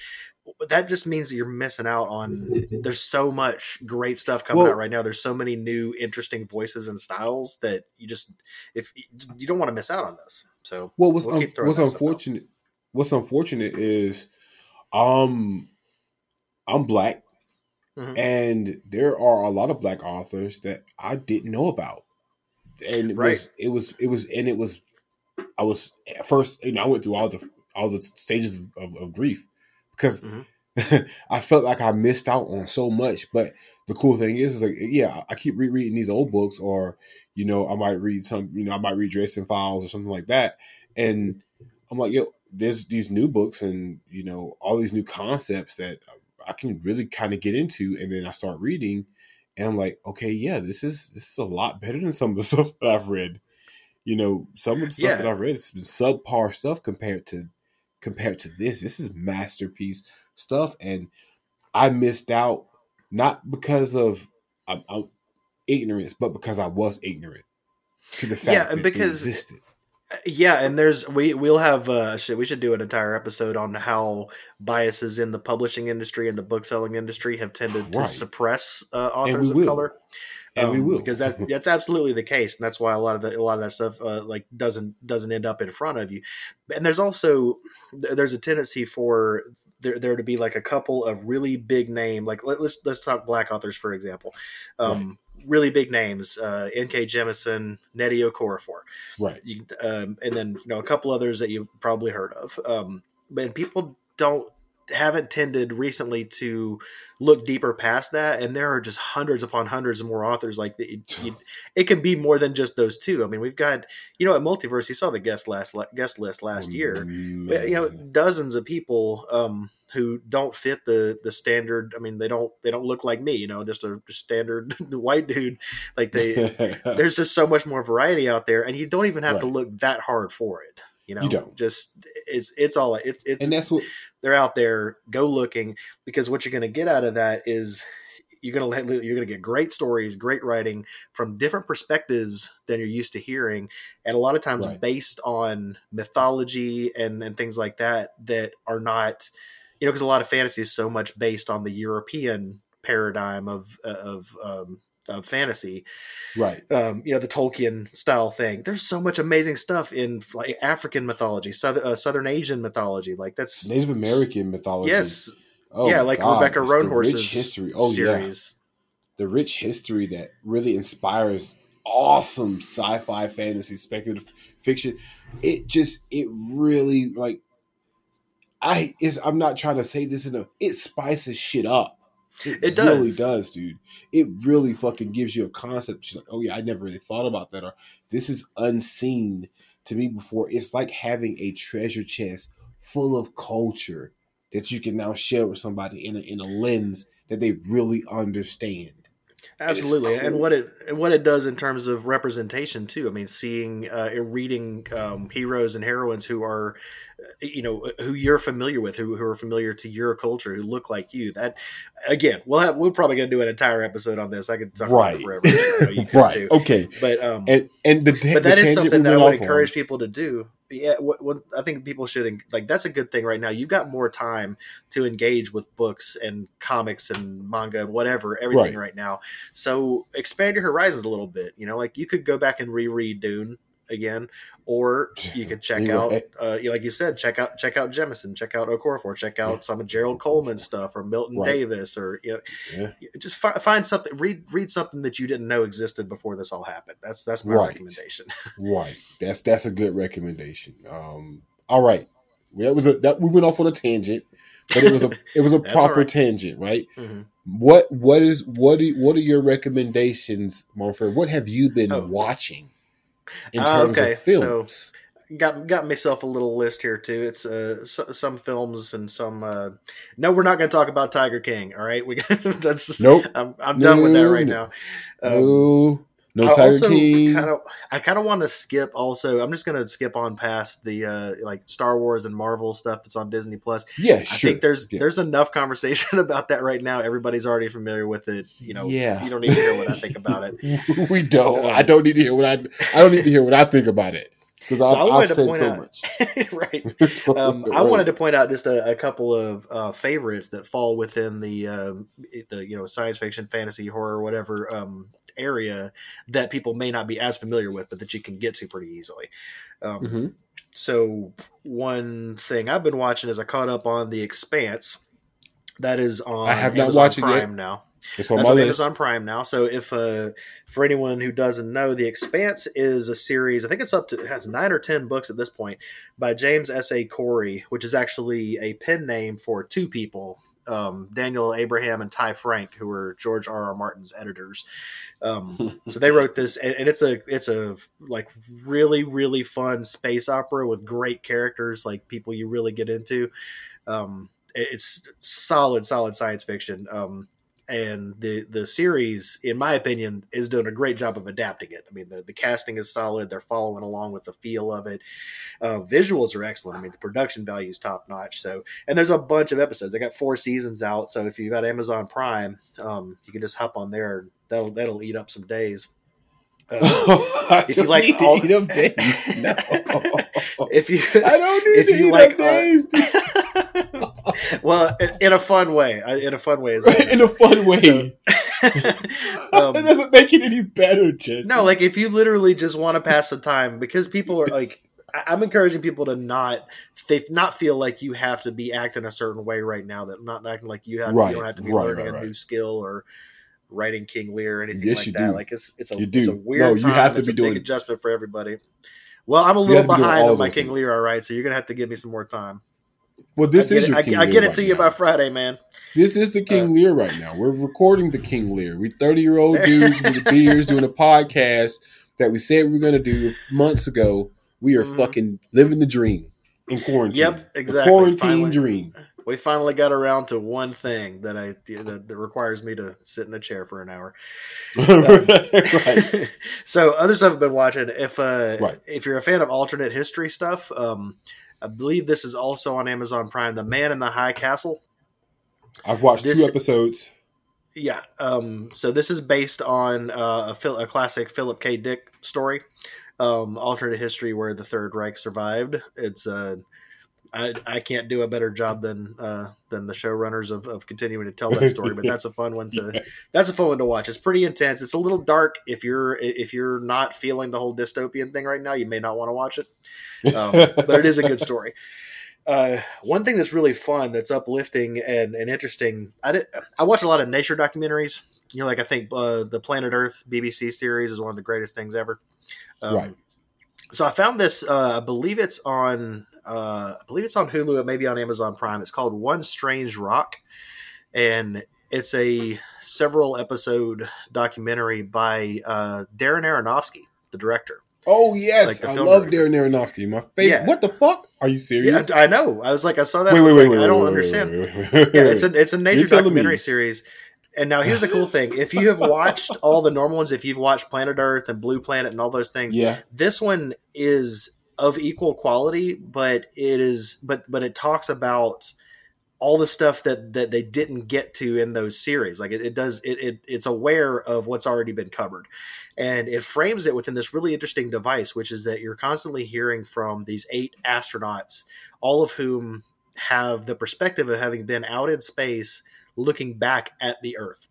That just means that you're missing out on. There's so much great stuff coming Well- out right now. There's so many new, interesting voices and styles that you just if you don't want to miss out on this. So Well, what's We'll un- what's that stuff out. unfortunate? What's unfortunate is, um, I'm black, Mhm. and there are a lot of black authors that I didn't know about, and it Right. was it was it was and it was I was at first you know I went through all the all the stages of, of, of grief because Mhm. I felt like I missed out on so much. But the cool thing is, is like yeah, I keep rereading these old books, or you know, I might read some, you know, I might read Dresden Files or something like that, and I'm like, yo, there's these new books and you know all these new concepts that I can really kind of get into, and then I start reading, and I'm like, okay, yeah, this is this is a lot better than some of the stuff that I've read. You know, some of the stuff Yeah. that I've read is subpar stuff compared to compared to this. This is masterpiece stuff, and I missed out not because of I'm, I'm ignorance, but because I was ignorant to the fact Yeah, that and it existed. Yeah, and there's we we'll have uh shit, we should do an entire episode on how biases in the publishing industry and the book selling industry have tended to suppress uh, authors of will. color. And we Um, will. because that's that's absolutely the case, and that's why a lot of the a lot of that stuff uh, like doesn't doesn't end up in front of you. And there's also there's a tendency for there, there to be like a couple of really big name like let, let's let's talk black authors for example, um, really big names uh, N.K. Jemisin, Nnedi Okorafor right. you, um, and then you know a couple others that you probably heard of. Um, but people don't haven't tended recently to look deeper past that, and there are just hundreds upon hundreds of more authors like the, you, it can be more than just those two. I mean, we've got you know at Multiverse, you saw the guest last guest list last year. Man. You know, dozens of people um, who don't fit the the standard. I mean, they don't they don't look like me. You know, just a standard white dude. Like they there's just so much more variety out there, and you don't even have to look that hard for it. You know, You don't. just it's it's all it's it's and that's what they're out there. Go looking because what you're going to get out of that is you're gonna you're gonna get great stories, great writing from different perspectives than you're used to hearing, and a lot of times Right. based on mythology and and things like that that are not, you know, because a lot of fantasy is so much based on the European paradigm of of um, of fantasy right. um, you know the Tolkien style thing. There's so much amazing stuff in like African mythology, southern uh, Southern Asian mythology. Like that's Native American mythology. yes, Oh yeah, like God, Rebecca Roanhorse's rich history. Oh yeah, series. the rich history that really inspires awesome sci-fi, fantasy, speculative fiction. It just it really like I is I'm not trying to say this in a it spices shit up. It really does. does, dude. It really fucking gives you a concept. She's like, oh yeah, I never really thought about that. Or this is unseen to me before. It's like having a treasure chest full of culture that you can now share with somebody in a, in a lens that they really understand. Absolutely, and what it and what it does in terms of representation too. I mean, seeing uh, reading um, heroes and heroines who are, you know, who you're familiar with, who, who are familiar to your culture, who look like you. That again, we'll have we're probably going to do an entire episode on this. I could talk Right. about it forever. Know you could right. too. Okay. But um, And and the but that the is something we that I would off on- encourage people to do. Yeah, what, what I think people should like. That's a good thing right now. You've got more time to engage with books and comics and manga and whatever everything Right. right, now. So expand your horizons a little bit. You know, like you could go back and reread Dune again, or you could check out, right. uh, like you said, check out check out Jemisin, check out Okorafor, check out some of Gerald Coleman stuff or Milton Right. Davis, or you know, Yeah. just fi- find something read read something that you didn't know existed before this all happened. That's that's my Right. recommendation. Right. That's that's a good recommendation. Um. All right. That was a that we went off on a tangent, but it was a it was a proper tangent, right? Mhm. What what is what do, what are your recommendations, Monfred? What have you been Oh. watching in Ah, terms okay, of so- got got myself a little list here too. It's uh so, some films and some. uh No, we're not going to talk about Tiger King. All right, we that's just, nope. I'm I'm done with that right no. now. Um, no, no I Tiger also King. kind of I kind of want to skip. Also, I'm just going to skip on past the uh like Star Wars and Marvel stuff that's on Disney Plus. yeah, sure. I think there's Yeah. there's enough conversation about that right now. Everybody's already familiar with it. You know, Yeah. you don't need to hear what I think about it. we don't. Um, I don't need to hear what I. I don't need to hear what I think about it because So I I've, wanted I've to said point so out- much. right. um, I wanted to point out just a, a couple of uh, favorites that fall within the um, the you know science fiction, fantasy, horror, whatever um, area that people may not be as familiar with, but that you can get to pretty easily. Um, Mhm. So one thing I've been watching is I caught up on The Expanse. That is on I have not Amazon watched it yet. Prime now. It's on That's on. Amazon Prime now. So if uh, for anyone who doesn't know, The Expanse is a series. I think it's up to it has nine or ten books at this point by James S. A. Corey, which is actually a pen name for two people. Um, Daniel Abraham and Ty Frank, who were George R. R. Martin's editors, um, so they wrote this, and, and it's a it's a like really really fun space opera with great characters, like people you really get into. Um, it's solid, solid science fiction. Um, and the the series, in my opinion, is doing a great job of adapting it. I mean, the, the casting is solid; they're following along with the feel of it. Uh, visuals are excellent. I mean, the production value is top notch. So, and there's a bunch of episodes. They got four seasons out. So, if you got Amazon Prime, um, you can just hop on there. That'll that'll eat up some days. Uh, if you like all- eat up days. No. if you I don't need if to you eat like, up days. Well, in- a fun way, in a fun way well. in a fun way. So- Um, that doesn't make it any better, Jesse. No, like if you literally just want to pass the time, because people are like, I'm encouraging people to not th- not feel like you have to be acting a certain way right now. That not acting like you have Right, you don't have to be right, learning right, a right. new skill or writing King Lear or anything Yes, like you that. do. Like it's it's a it's a weird No, you time. have to it's be a doing- big adjustment for everybody. Well, I'm a little have to be doing behind on my King things. Lear, all right. So you're gonna have to give me some more time. Well, this is your I, King I Lear get it right to you now. by Friday, man. This is the King Uh, Lear right now. We're recording the King Lear. We 30 year old dudes with beards doing a podcast that we said we were going to do months ago. We are Mhm. fucking living the dream in quarantine. Yep, The exactly. quarantine Finally. dream. We finally got around to one thing that I that, that requires me to sit in a chair for an hour. right. so other stuff I've been watching. If uh, Right. if you're a fan of alternate history stuff, um, I believe this is also on Amazon Prime. The Man in the High Castle. I've watched two episodes. Yeah. Um, so this is based on uh, a, Phil- a classic Philip K. Dick story, um, alternate history where the Third Reich survived. It's uh, I, I can't do a better job than uh, than the showrunners of, of continuing to tell that story, but that's a fun one to that's a fun one to watch. It's pretty intense. It's a little dark if you're if you're not feeling the whole dystopian thing right now. You may not want to watch it, um, but it is a good story. Uh, one thing that's really fun, that's uplifting and, and interesting. I did, I watch a lot of nature documentaries. You know, like I think uh, the Planet Earth BBC series is one of the greatest things ever. Um, Right. So I found this. Uh, I believe it's on. Uh, I believe it's on Hulu. It may be on Amazon Prime. It's called One Strange Rock, and it's a several episode documentary by uh, Darren Aronofsky, the director. Oh yes, Like I love director. Darren Aronofsky. My favorite. Yeah. What the fuck? Are you Yeah, serious? I know. I was like, I saw that. wait, I wait, was wait, like, wait, I don't wait, understand. wait, yeah, it's a it's a nature documentary me- series. And now here's the cool thing: if you have watched all the normal ones, if you've watched Planet Earth and Blue Planet and all those things, yeah. this one is of equal quality, but it is but but it talks about all the stuff that that they didn't get to in those series. Like it, it does it, it it's aware of what's already been covered. And it frames it within this really interesting device, which is that you're constantly hearing from these eight astronauts, all of whom have the perspective of having been out in space looking back at the Earth.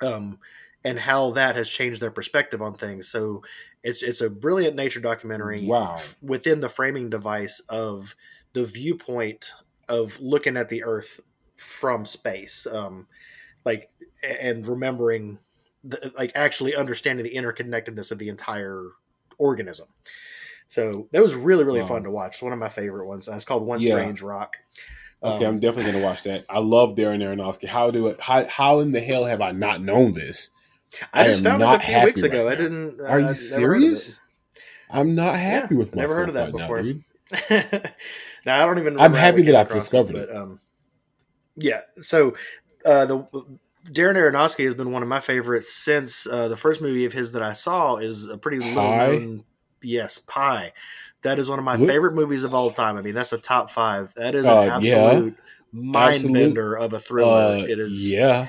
Um, and how that has changed their perspective on things. So it's it's a brilliant nature documentary Wow. f- within the framing device of the viewpoint of looking at the Earth from space, um, like and remembering, the, like actually understanding the interconnectedness of the entire organism. So that was really really Wow. fun to watch. One of my favorite ones. It's called One Yeah. Strange Rock. Okay, Um, I'm definitely gonna watch that. I love Darren Aronofsky. How do it? How how in the hell have I not known this? I I just found it a few weeks ago. right I didn't. Are uh, you I'd never heard of it. serious? I'm not happy Yeah, with never heard of that right before. now, now I don't even. I'm happy that I've discovered But, um, yeah. So uh, the Darren Aronofsky has been one of my favorites since uh, the first movie of his that I saw is a pretty little known. Yes, Pi. That is one of my Look- favorite movies of all time. I mean, that's a top five. That is Uh, an yeah. absolute mind bender of a thriller. Uh, it is. yeah.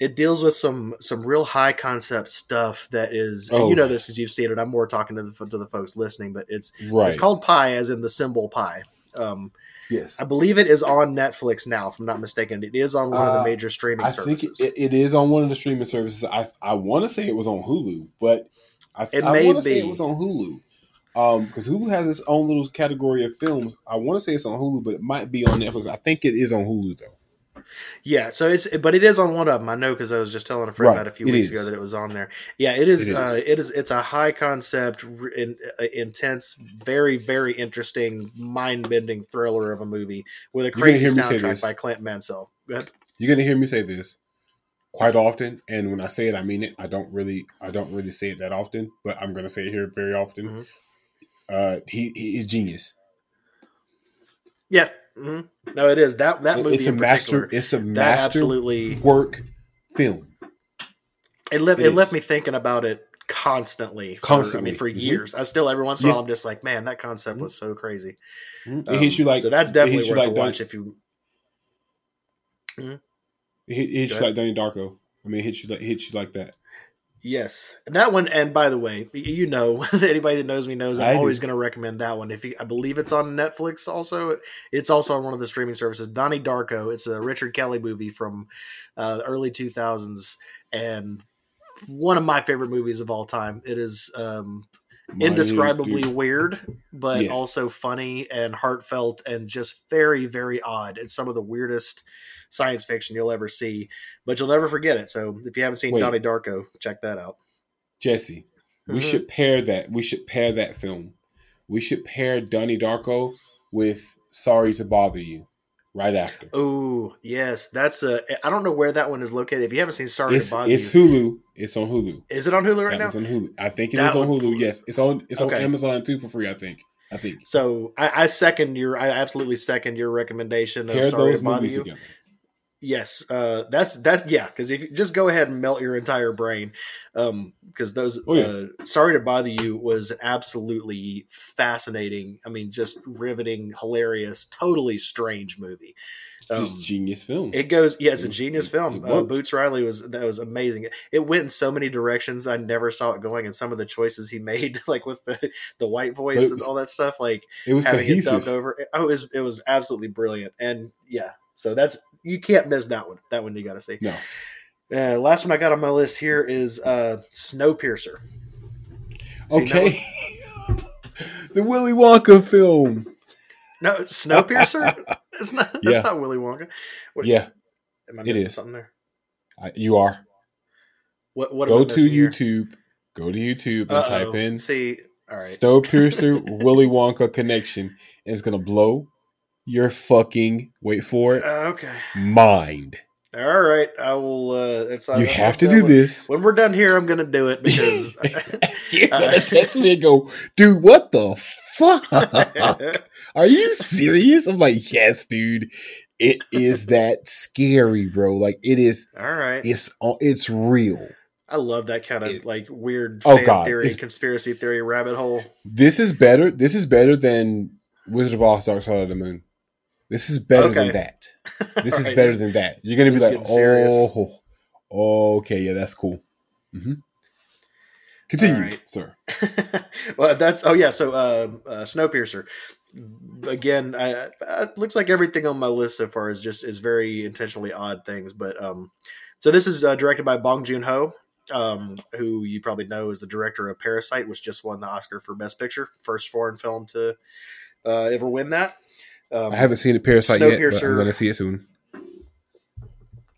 It deals with some some real high concept stuff that is. and Oh. you know this as you've seen it. I'm more talking to the to the folks listening, but it's Right. it's called Pi, as in the symbol pi. Um, yes. I believe it is on Netflix now, if I'm not mistaken. It is on one of the Uh, major streaming I think services. it, it is on one of the streaming services. I I want to say it was on Hulu, but I, It I may want to say be. it was on Hulu. Um, because Hulu has its own little category of films. I want to say it's on Hulu, but it might be on Netflix. I think it is on Hulu though. Yeah, so it's but it is on one of them. I know because I was just telling a friend Right, about a few it weeks is. ago that it was on there. Yeah, it is. It is. Uh, it is. It's a high concept, in, uh, intense, very very interesting, mind bending thriller of a movie with a crazy hear me say soundtrack by Clint Mansell. Go ahead. You're gonna hear me say this quite often, and when I say it, I mean it. I don't really, I don't really say it that often, but I'm gonna say it here very often. Mhm. Uh, he he is genius. Yeah. Hmm No, it is that that movie it's a master. It's a master absolutely work film. it left It it, left me thinking about it constantly. For, Constantly. I mean, for Mhm. years. I still every once in a Yeah. while I'm just like, man, that concept was so crazy. It Um, hits you like so that's definitely worth like a Don- watch if you. It hit- it hits you like Donnie Darko. I mean, it hits you like it hits you like that. Yes, and that one. And by the way, you know, anybody that knows me knows I I'm do. always going to recommend that one. If you, I believe it's on Netflix, also it's also on one of the streaming services. Donnie Darko. It's a Richard Kelly movie from uh, the early 2000s, and one of my favorite movies of all time. It is um, indescribably dude. weird, but Yes. also funny and heartfelt and just very, very odd. It's some of the weirdest science fiction you'll ever see, but you'll never forget it. So if you haven't seen Wait. Donnie Darko, check that out. Jesse. We Mhm. should pair that. We should pair that film. We should pair Donnie Darko with Sorry to Bother You right after. Oh yes, that's a. I don't know where that one is located. If you haven't seen Sorry It's, to Bother it's Hulu. It's on Hulu. is it on Hulu right that now? on Hulu. I think it That is on one- Hulu. Yes, it's on. It's Okay. on Amazon too for free. I think. I think. So I, I second your. I absolutely second your recommendation of Pair Sorry to Bother You. together. Yes, uh, that's that. Yeah, because if you just go ahead and melt your entire brain, um because those. Oh, yeah. uh, Sorry to bother you was an absolutely fascinating. I mean, just riveting, hilarious, totally strange movie. Just Um, genius film. It goes, yeah, it's a genius film. uh. Boots Riley was that was amazing. It went in so many directions I never saw it going, and some of the choices he made, like with the the white voice it and all that stuff, like it was having it dubbed over. Oh, it was it was absolutely brilliant, and yeah, so that's you can't miss that one. That one you got to see. No. Uh, last one I got on my list here is uh, Snowpiercer. Okay. the Willy Wonka film. No, Snowpiercer. it's not. That's Yeah. not Willy Wonka. What, Yeah, am I missing is. something there? I, you are. What? What? Go to missing here? YouTube. Go to YouTube and Uh-oh. type in See, all right. Snowpiercer Willy Wonka connection. It's gonna blow your fucking wait for it Uh, okay. mind. All right. I will. Uh, it's, You have to do When, this. when we're done here, I'm going to do it because. You're gonna text me and go, dude, what the fuck? Are you serious? I'm like, yes, dude. It is that scary, bro. Like it is. all right. It's it's real. I love that kind of It- like weird Oh, God, theory, conspiracy theory rabbit hole. This is better. This is better than Wizard of Oz: Dark Side of the Moon. This is better Okay. than that. This is right, better than that. You're gonna be like, serious. oh, okay, yeah, that's cool. Mm-hmm. Continue, right. sir. well, that's oh yeah. So, uh, uh, Snowpiercer. Again, I, I, looks like everything on my list so far is just is very intentionally odd things. But um, so this is uh, directed by Bong Joon Ho, um, who you probably know is the director of Parasite, which just won the Oscar for Best Picture, first foreign film to uh, ever win that. Um, I haven't seen the Parasite yet, but Snowpiercer- I'm gonna see it soon.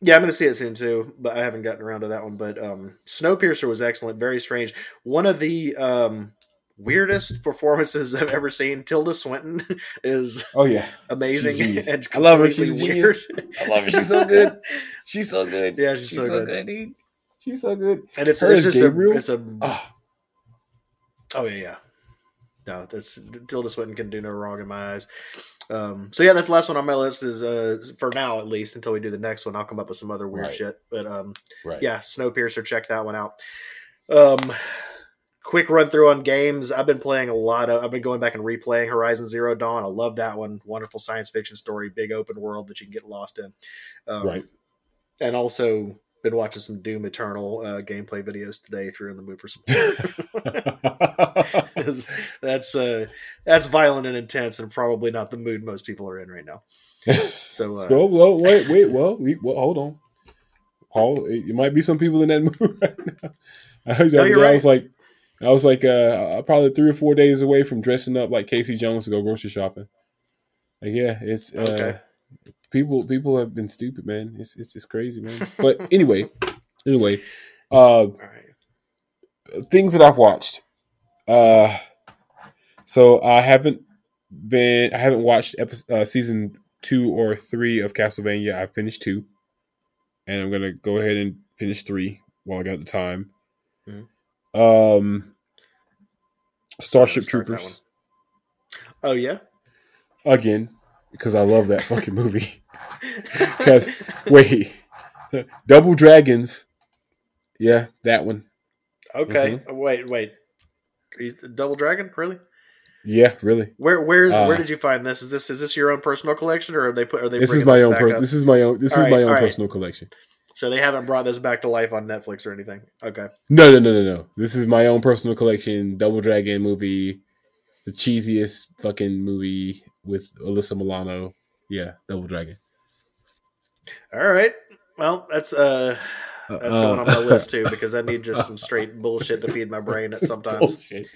Yeah, I'm going to see it soon too, but I haven't gotten around to that one. But um, Snowpiercer was excellent, very strange. One of the um, weirdest performances I've ever seen. Tilda Swinton is Oh yeah, amazing. She's and I love her. She's a genius. I love her. She's so good. She's so good. Yeah, she's so good. dude. She's so good. and it's, Her it's just Gabriel? a it's a Ah, oh yeah yeah. No, that's Tilda Swinton can do no wrong in my eyes. Um, so yeah, that's the last one on my list. Is uh, for now at least until we do the next one. I'll come up with some other weird Right. shit. But um, right. yeah, Snowpiercer, check that one out. Um, quick run through on games. I've been playing a lot of. I've been going back and replaying Horizon Zero Dawn. I love that one. Wonderful science fiction story, big open world that you can get lost in. Um, Right. And also been watching some Doom Eternal uh, gameplay videos today. If you're in the mood for some, that's uh, that's violent and intense, and probably not the mood most people are in right now. So uh, well, well, wait, wait, well, we, well, hold on. Paul, it, it might be some people in that mood right now. I heard No, you're I right. was like, I was like, uh, probably three or four days away from dressing up like Casey Jones to go grocery shopping. Like, yeah, it's uh, Okay. people. People have been stupid, man. It's it's just crazy, man. But anyway, anyway, uh, right. things that I've watched. Uh, so I haven't been, I haven't watched episode, uh, season two or three of Castlevania. I finished two, and I'm gonna go ahead and finish three while I got the time. Mhm. Um, Starship Troopers Oh yeah. again because I love that fucking movie. Because wait, Double Dragons, yeah, that one. Okay. Mm-hmm. Wait, wait. Double Dragon, really? Yeah, really. Where where's Uh, where did you find this? Is this is this your own personal collection, or are they put are they This is my this own. Per- this is my own. This All is my own all right. personal collection. So they haven't brought this back to life on Netflix or anything. Okay. No, no, no, no, no. This is my own personal collection. Double Dragon movie, the cheesiest fucking movie with Alyssa Milano. Yeah, Double Dragon. All right. Well, that's uh that's going on my Uh, list too because I need just some straight bullshit to feed my brain at sometimes. Bullshit.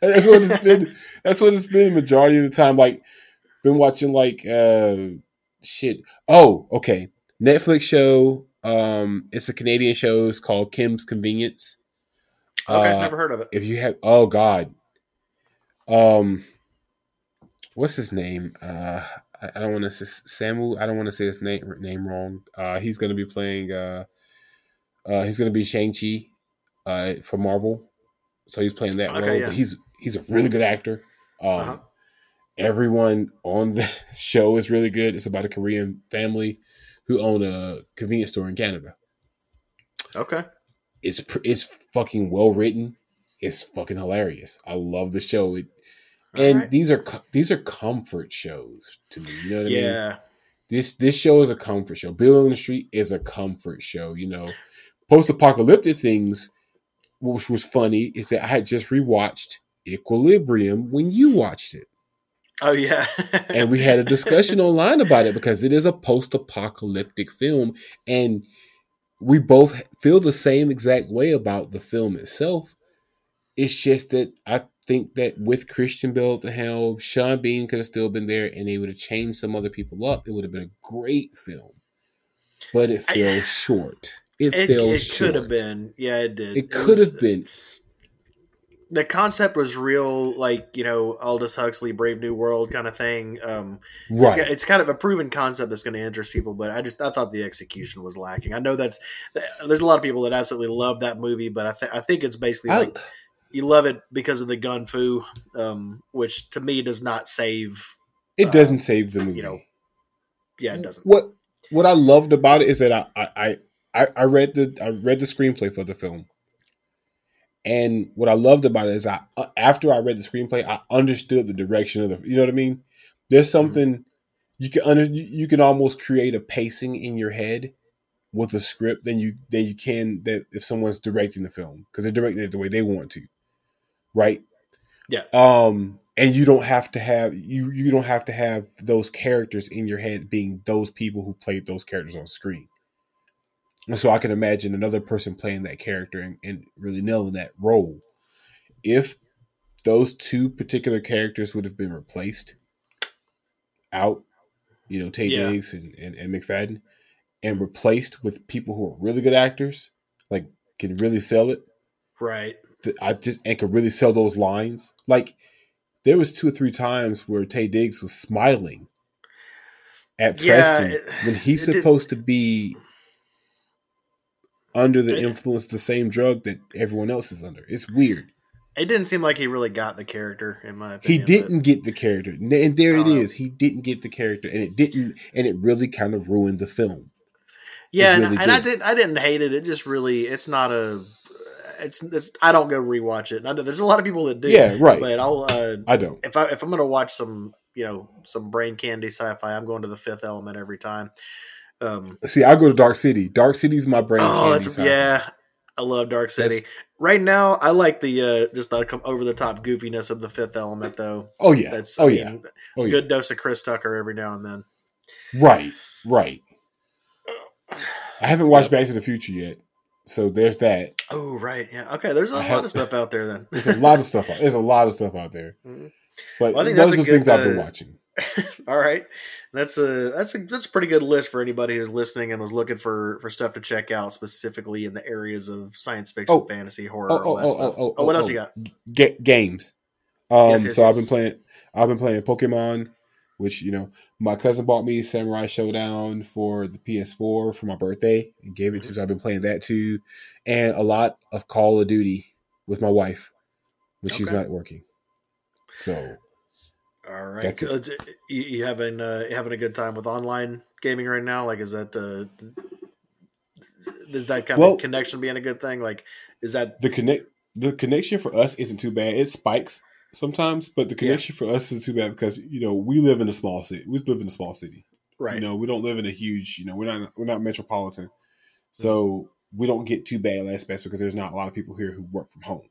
That's what it's been. That's what it's been majority of the time. Like, been watching like uh shit. Oh, okay. Netflix show. Um, it's a Canadian show. It's called Kim's Convenience. Okay, Uh, never heard of it. if you have oh god um what's his name uh i, I don't want to say samuel i don't want to say his name name wrong uh he's going to be playing uh uh he's going to be shang-chi uh for marvel so he's playing that Okay, role yeah. but he's he's a really good actor um Uh-huh. everyone on the show is really good it's about a korean family who own a convenience store in canada Okay. it's it's fucking well written. It's fucking hilarious. I love the show. It, and right. these are these are comfort shows to me. You know what I mean? yeah. This this show is a comfort show. Billy on the Street is a comfort show. You know, post apocalyptic things, which was funny, is that I had just rewatched Equilibrium when you watched it. Oh yeah, and we had a discussion online about it because it is a post-apocalyptic film, and we both feel the same exact way about the film itself. It's just that I think that with Christian Bale at the helm, Sean Bean could have still been there, and they would have changed some other people up. It would have been a great film, but it fell I, short. It, it fell it short. could have been, yeah, it did. It, it could have been the concept was real, like you know Aldous Huxley, Brave New World kind of thing. Um, right. It's, it's, kind of a proven concept that's going to interest people, but I just I thought the execution was lacking. I know that's there's a lot of people that absolutely love that movie, but I th- I think it's basically I, like you love it because of the gun fu, um, which to me does not save. It uh, doesn't save the movie. You know, yeah, it doesn't. What what I loved about it is that I I I, I read the I read the screenplay for the film and what I loved about it is I uh, after I read the screenplay, I understood the direction of the. You know what I mean? There's mm-hmm. something mm-hmm. you can under you, you can almost create a pacing in your head with a script than you than you can that if someone's directing the film because they're directing it the way they want to, right? Yeah. Um, and you don't have to have you you don't have to have those characters in your head being those people who played those characters on screen. And so I can imagine another person playing that character and, and really nailing that role. If those two particular characters would have been replaced out, you know, Taye yeah. Diggs and, and, and Macfadyen, and replaced with people who are really good actors, like can really sell it. Right. I just and could really sell those lines. Like there was two or three times where Taye Diggs was smiling at yeah, Preston it, when he's supposed did. to be under the influence the same drug that everyone else is under. It's weird. It didn't seem like he really got the character, in my opinion. He didn't but... get the character, and there it is. He didn't get the character, and it didn't, and it really kind of ruined the film. Yeah, really and, and I did. I didn't hate it. It just really, it's not a. It's, it's I don't go rewatch it. I know there's a lot of people that do. Yeah, right. But I'll. Uh, I don't. If I if I'm gonna watch some, you know, some brain candy sci-fi, I'm going to the Fifth Element every time. Um, See, I go to Dark City. Dark City's my brain. Oh, that's, yeah. I love Dark City. That's, right now, I like the uh, just the over the top goofiness of the Fifth Element, though. Oh yeah, that's oh I yeah, oh, good yeah. dose of Chris Tucker every now and then. Right, right. I haven't watched Back to the Future yet, so there's that. Oh right, yeah, okay. There's a I lot have, of stuff out there. Then there's a lot of stuff. Out, there's a lot of stuff out there. Mm-hmm. But well, I think those are the things uh, I've been uh, watching. All right, that's a that's a that's a pretty good list for anybody who's listening and was looking for for stuff to check out specifically in the areas of science fiction, oh, fantasy, horror, oh, all that oh, stuff. Oh, oh, what else you got? G- games. Um, yes, yes, so yes. I've been playing. I've been playing Pokemon, which you know my cousin bought me Samurai Showdown for the PS4 for my birthday and gave it to. Mm-hmm. So I've been playing that too, and a lot of Call of Duty with my wife when okay. she's not working. So all right, uh, you, you having uh, having a good time with online gaming right now? Like, is that uh, is that kind well, of connection being a good thing? Like, is that the connect the connection for us isn't too bad. It spikes sometimes, but the connection yeah. for us isn't too bad because you know we live in a small city. We live in a small city, right? You know, we don't live in a huge. You know, we're not we're not metropolitan, so mm-hmm. we don't get too bad aspects because there's not a lot of people here who work from home,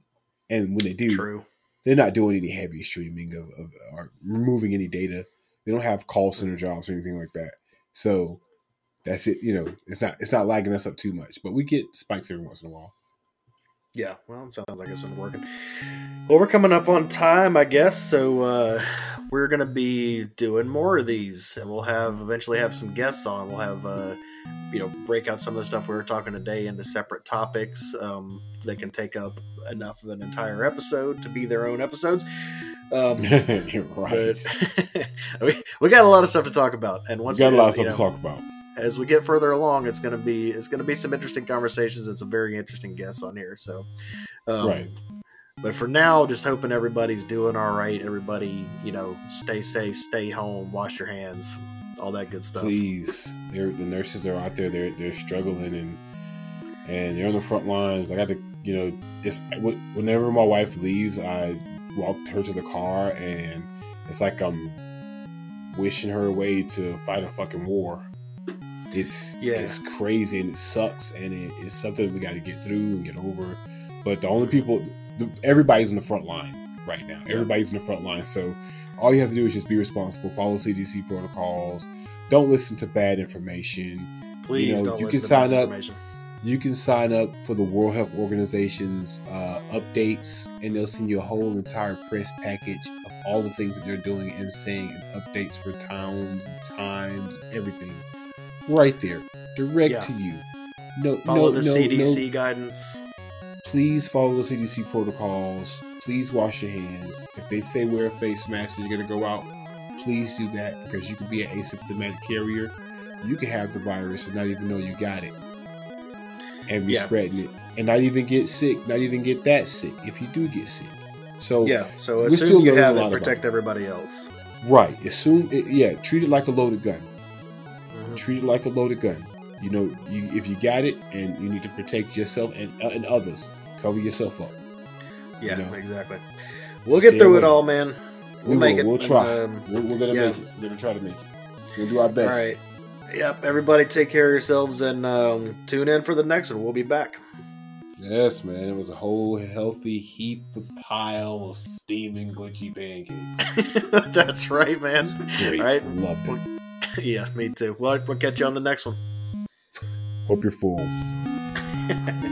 and when they do, true they're not doing any heavy streaming of, of or removing any data. They don't have call center jobs or anything like that. So that's it. You know, it's not it's not lagging us up too much, but we get spikes every once in a while. Yeah, well, it sounds like it's been working. Well, we're coming up on time, I guess. So uh, we're gonna be doing more of these, and we'll have eventually have some guests on. We'll have uh, you know break out some of the stuff we were talking today into separate topics. Um, they can take up enough of an entire episode to be their own episodes. Um, right. we, we got a lot of stuff to talk about, and once we got a lot of stuff know, to talk about as we get further along, it's gonna be it's gonna be some interesting conversations and some very interesting guests on here. So, um, right. But for now, just hoping everybody's doing all right. Everybody, you know, stay safe, stay home, wash your hands, all that good stuff. Please, they're, the nurses are out there. They're they're struggling and and they're on the front lines. I got to, you know, it's whenever my wife leaves, I walk her to the car, and it's like I'm wishing her away to fight a fucking war. It's Yeah. it's crazy and it sucks and it, it's something we got to get through and get over. But the only people, the, everybody's in the front line right now. Everybody's in the front line. So all you have to do is just be responsible, follow CDC protocols, don't listen to bad information. Please know, don't you listen can to bad sign up- information. You can sign up for the World Health Organization's uh, updates, and they'll send you a whole entire press package of all the things that they're doing and saying, and updates for towns and times everything, right there, direct Yeah. to you. No, Follow no, the no, CDC no. guidance. Please follow the CDC protocols. Please wash your hands. If they say wear a face mask and you're gonna go out, please do that because you could be an asymptomatic carrier. You could have the virus and not even know you got it, and be Yeah. spreading it, and not even get sick, not even get that sick if you do get sick. So Yeah. So we as still you have it, protect everybody else. right, as soon it, yeah, treat it like a loaded gun. Mhm. Treat it like a loaded gun. You know, you, if you got it and you need to protect yourself and uh, and others, cover yourself up. Yeah, know. exactly. We'll get Stay through it all, man. We'll We make will. it. We'll try. um, We're, we're gonna yeah. make it. We're gonna try to make it. We'll do our best. right. Yep. Everybody, take care of yourselves and um, tune in for the next one. We'll be back. Yes, man. It was a whole healthy heap of pile of steaming glitchy pancakes. That's right, man. Great. All right. Loved it. Yeah, me too. Well, we'll catch you on the next one. Hope you're full.